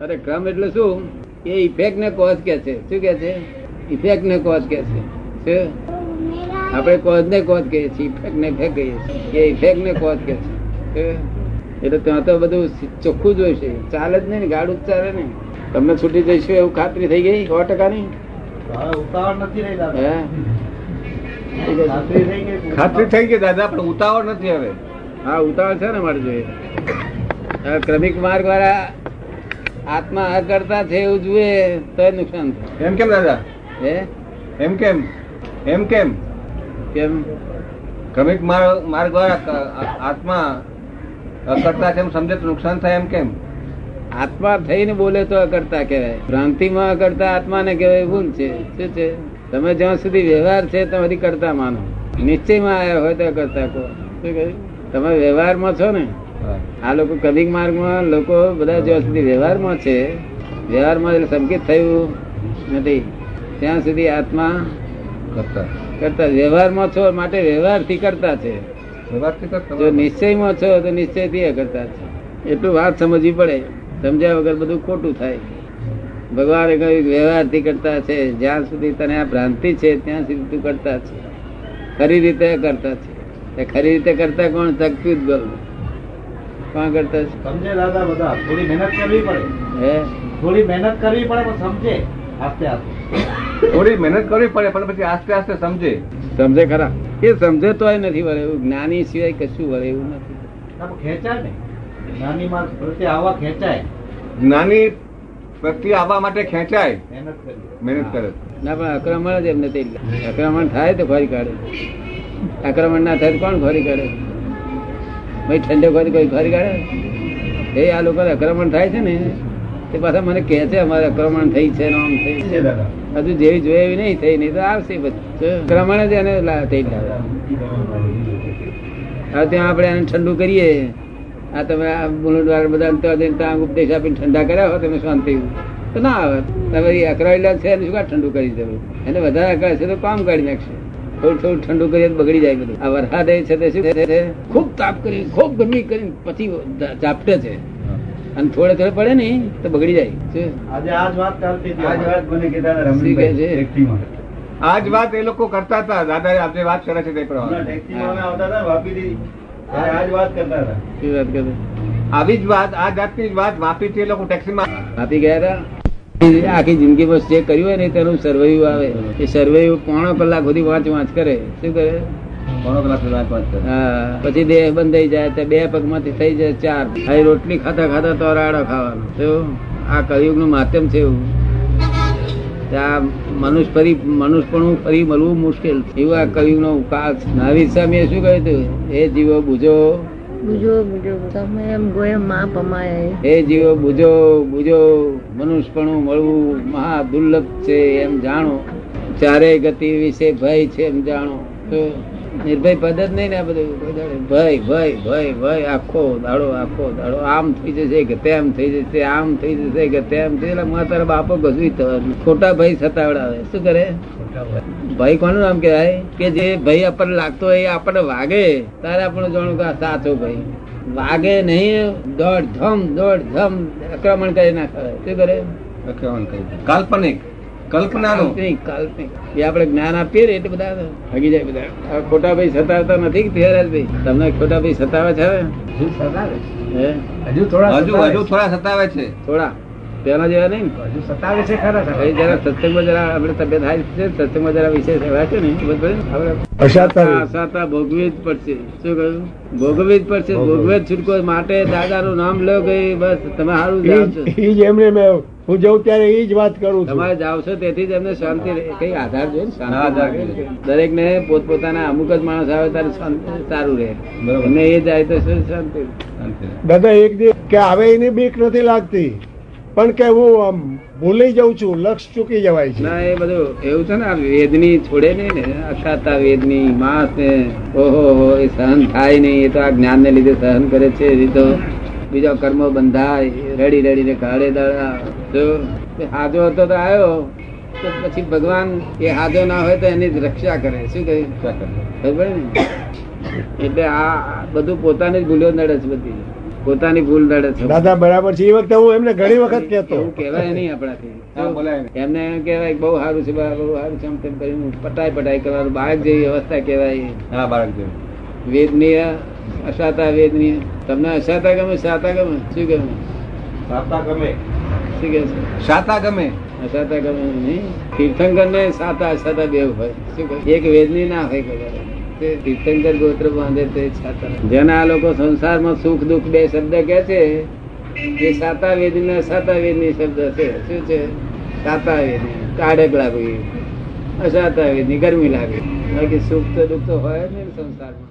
અરે ક્રમ એટલે શું? એ ઇફેક્ટ ને કોઝ કે છે. શું કે છે? ઇફેક્ટ ને કોઝ કે છે. આપણે કોઝ ને કોઝ કહીએ છીએ ઇફેક્ટ ને ઇફેક્ટ કહીએ છીએ. એ ઇફેક્ટ ને કોઝ કે છે? એટલે ત્યાં તો બધું ચોખ્ખું જોઈશે ચાલે જ નહીં ને ગાડું જ ચાલે ને. તમને છૂટી જઈશું એવું ખાતરી થઈ ગઈ? સો ટકાની? ની ઉતાવળ નથી રહી ખાતરી થઈ ગઈ ખાતરી થઈ ગઈ દાદા પણ ઉતાવળ નથી હવે. હા ઉતાવળ છે ને મારે જોઈએ ક્રમિક માર્ગ વાળા આત્મા અકર્તા છે એવું જુએ તો નુકસાન થાય. એમ કેમ દાદા? હે? એમ કેમ? એમ કેમ? કેમ? ક્રમિક માર્ગ દ્વારા આત્મા અકર્તા છે એમ સમજે તો નુકસાન થાય એમ કેમ? આત્મા થઈને બોલે તો અકર્તા કહેવાય. ભ્રાંતિમાં અકર્તા આત્માને કહેવાય ભૂલ છે. શું છે? તમે જ્યાં સુધી વ્યવહાર છે ત્યાં સુધી કરતા માનો. નિશ્ચયમાં આવ્યા હોય તો અકર્તા કહો. તમે વ્યવહારમાં છો ને? આ લોકો કવિક માર્ગમાં લોકો બધા જ્યાં સુધી વ્યવહારમાં છે વ્યવહારમાં એટલે સંકેત થયું નથી ત્યાં સુધી આત્મા કરતા. કરતા. વ્યવહારમાં છો માટે વ્યવહારથી કરતા છે. જો નિશ્ચયમાં છો તો નિશ્ચયથી કરતા છે. એટલું વાત સમજવી પડે. સમજ્યા વગર બધું ખોટું થાય. ભગવાને કહ્યું વ્યવહારથી કરતા છે. જ્યાં સુધી તને આ ભ્રાંતિ છે ત્યાં સુધી તું કરતા છે. ખરી રીતે કરતા છે. ખરી રીતે કરતા કોણ? તકતું જ કોણ કરતા સમજે દાદા બધા થોડી મહેનત કરવી પડે. હે? થોડી મહેનત કરવી પડે પણ સમજે આસ્તે આસ્તે. થોડી મહેનત કરવી પડે પણ પછી આસ્તે આસ્તે સમજે. સમજે ખરા. એ સમજે તોય નથી વળે એવું. જ્ઞાની સિવાય કશું વળે એવું નથી. ખેંચાય ને. જ્ઞાની પ્રત્યે આવા ખેંચાય. જ્ઞાની પ્રત્યે આવવા માટે ખેંચાય. મહેનત કરે. ના પણ આક્રમણ જ એમને તે આક્રમણ થાય તો ફરી કાઢે. આક્રમણ ના થાય કોણ ફરી કાઢે? ભાઈ ઠંડો ખોરી કોઈ ઘર કાઢે એ આ લોકો આક્રમણ થાય છે ને તે પાછા મને કહે છે અમારે આક્રમણ થઈ છે નામ થઈ છે. હજુ જેવી જોઈએ એવી નહીં થઈ નહીં તો આવશે આક્રમણ જ એને થઈ લાવે હવે ત્યાં આપણે એને ઠંડુ કરીએ. આ તમે આ બુલુંડવાર બધા ત્યાં ઉપદેશ આપીને ઠંડા કર્યા હોય તમે શાંતિ તો ના આવે. તમે અકરાયેલા છે એને શું ઠંડુ કરી દેવું? એને વધારે અકળાય છે તો કામ કાઢી નાખશે. થોડું થોડું ઠંડુ કરીએ બગડી જાય બધું. આ વરસાદ છે તે શું છે? ખૂબ તાપ કરી ખૂબ ગરમી કરીને પછી ચાપટે છે. અને થોડે થોડે પડે ને તો બગડી જાય? આજે આ જ વાત ચાલતી આજ વાત મને કીધા રમણી શું છે? રમણીભાઈ ટેક્સીમાં. આ જ વાત એ લોકો કરતા હતા. દાદા આપણે વાત કરે છે તે પ્રમાણે. ટેક્સીમાં આવતા હતા વાપીથી, ત્યારે વાત કરતા હતા. શું વાત કરતા આવી જ વાત આ જાતની જ વાત વાપીથી એ લોકો ટેક્સીમાં આપી ગયા હતા? આખી જિંદગી બસ જે કર્યું હોય ને તેનું સર્વૈયું આવે. એ સર્વૈયું પોણો કલાક સુધી વાંચ વાંચ કરે. શું કરે? ઘણો કલાક વાત કરે. હા પછી દેહ બંધ થઈ જાય તો બે પગમાંથી થઈ જાય ચાર. હવે રોટલી ખાતા ખાતા તો રાડો ખાવાનો. તો આ કળિયુગનું માધ્યમ છે એવું. આ મનુષ્ય ફરી મનુષ્યપણું ફરી મળવું મુશ્કેલ. એવું આ કળિયુગ નો કાળ નાવી સ્વામીએ શું કહ્યું હતું એ જીવો બુજો એ જીવો, બુજો બુજો, મનુષ્યપણું મળવું મહા દુર્લભ છે, એમ જાણો. ચારે ગતિ વિશે ભય છે, એમ જાણો. નિર્ભય પદ જ નહીં ને આ બધું. ભય ભય ભય ભય આખો દાડો આખો દાડો આમ થઈ જશે કે તેમ થઈ જશે આમ થઈ જશે કે તેમ થઈ એટલે મારા તારા બાપો ગજવી થવાનું ખોટા ભય સતાવડાવે શું કરે? ભાઈ કોનું નામ કહેવાય? કે જે ભાઈ આપણને લાગતો હોય એ આપણને વાગે. તારે આપણે જાણું કે સાચો ભાઈ વાગે નહીં દોડ ધમ દોડ ધમ આક્રમણ કરી નાખે. શું કરે? આક્રમણ કરી કાલ્પનિક. કલ્પનાનું. કાલ્પનિક એ આપણે જ્ઞાન આપીએ ને એટલે બધા ભાગી જાય બધા. ખોટા ભાઈ સતાવતા નથી કે ભાઈ તમને ખોટા ભાઈ સતાવે છે હજુ સતાવે છે. હે? હજુ થોડા હજુ હજુ થોડા સતાવે છે. થોડા. પેલા જેવા નહીં હજુ સતાવે છે ખરા ખરા. જરા સત્સંગમાં જરા આપણે તબિયત છે સત્સંગમાં જરા વિશેષ એવા છે ને? આપણે ભોગવી જ પડશે. શું કહ્યું? ભોગવી જ પડશે. ભોગવે. છૂટકો. માટે દાદાનું નામ લો ગઈ બસ તમે સારું જાવ છો. ઈ એમને મેં હું જઉં ત્યારે એ જ વાત કરું તમારે જાવ છો તેથી જ એમને શાંતિ. કઈ આધાર જોઈએ. દરેક ને પોતપોતાના અમુક જ માણસ આવે ત્યારે શાંતિ- સારું રહે બરોબર. અને એ જાય તો શું શાંતિ શાંતિ. દાદા એક દિવસ કે આવે એની બીક નથી લાગતી પણ કે હું આમ ભૂલી જાઉં છું લક્ષ ચૂકી જવાય છે ના એ બધું એવું છે ને આ વેદની છોડે નહીં ને અસાતા વેદની માસ ને ઓહો હો એ સહન થાય નહીં એ તો આ જ્ઞાન ને લીધે સહન કરે છે એ તો બીજા કર્મો બંધાય રડી રડીને કાળે દાડા તો હાજો હતો તો આવ્યો તો પછી ભગવાન એ હાજો ના હોય તો એની જ રક્ષા કરે. શું કહ્યું? ખબર ને? એટલે આ બધું પોતાની જ ભૂલ્યો નડે છે બધી. પોતાની ભૂલ નડે છે. દાદા બરાબર છે. એ વખતે હું એમને ઘણી વખત કહેતો. એવું કહેવાય નહીં આપણાથી. એમને એમ કહેવાય બહુ સારું છે બહુ સારું છે આમ તેમ કરીને પટાઈ પટાઈ કરવાનું. બાળક જેવી અવસ્થા કહેવાય હા બાળક જેવી. વેદનીય અસાતા વેદનીય. તમને અસાતા ગમે સાતા ગમે? શું ગમે? સાતા ગમે. શું કે સાતા ગમે? અસાતા ગમે નહીં. તીર્થંકર ને સાતા અસાતા બે હોય. એક વેદની ના હોય કદાચ. તીર્થંકર ગોત્ર બાંધે તે સાતા. જેના આ લોકો સંસારમાં સુખ દુઃખ બે શબ્દ કે છે, એ સાતા વેદની ને અસાતા વેદની શબ્દ છે. શું છે? સાતા વેદની કાઢક લાગવી. અસાતા વેદની ગરમી લાગે બાકી સુખ તો દુઃખ તો હોય જ નહીં ને સંસારમાં.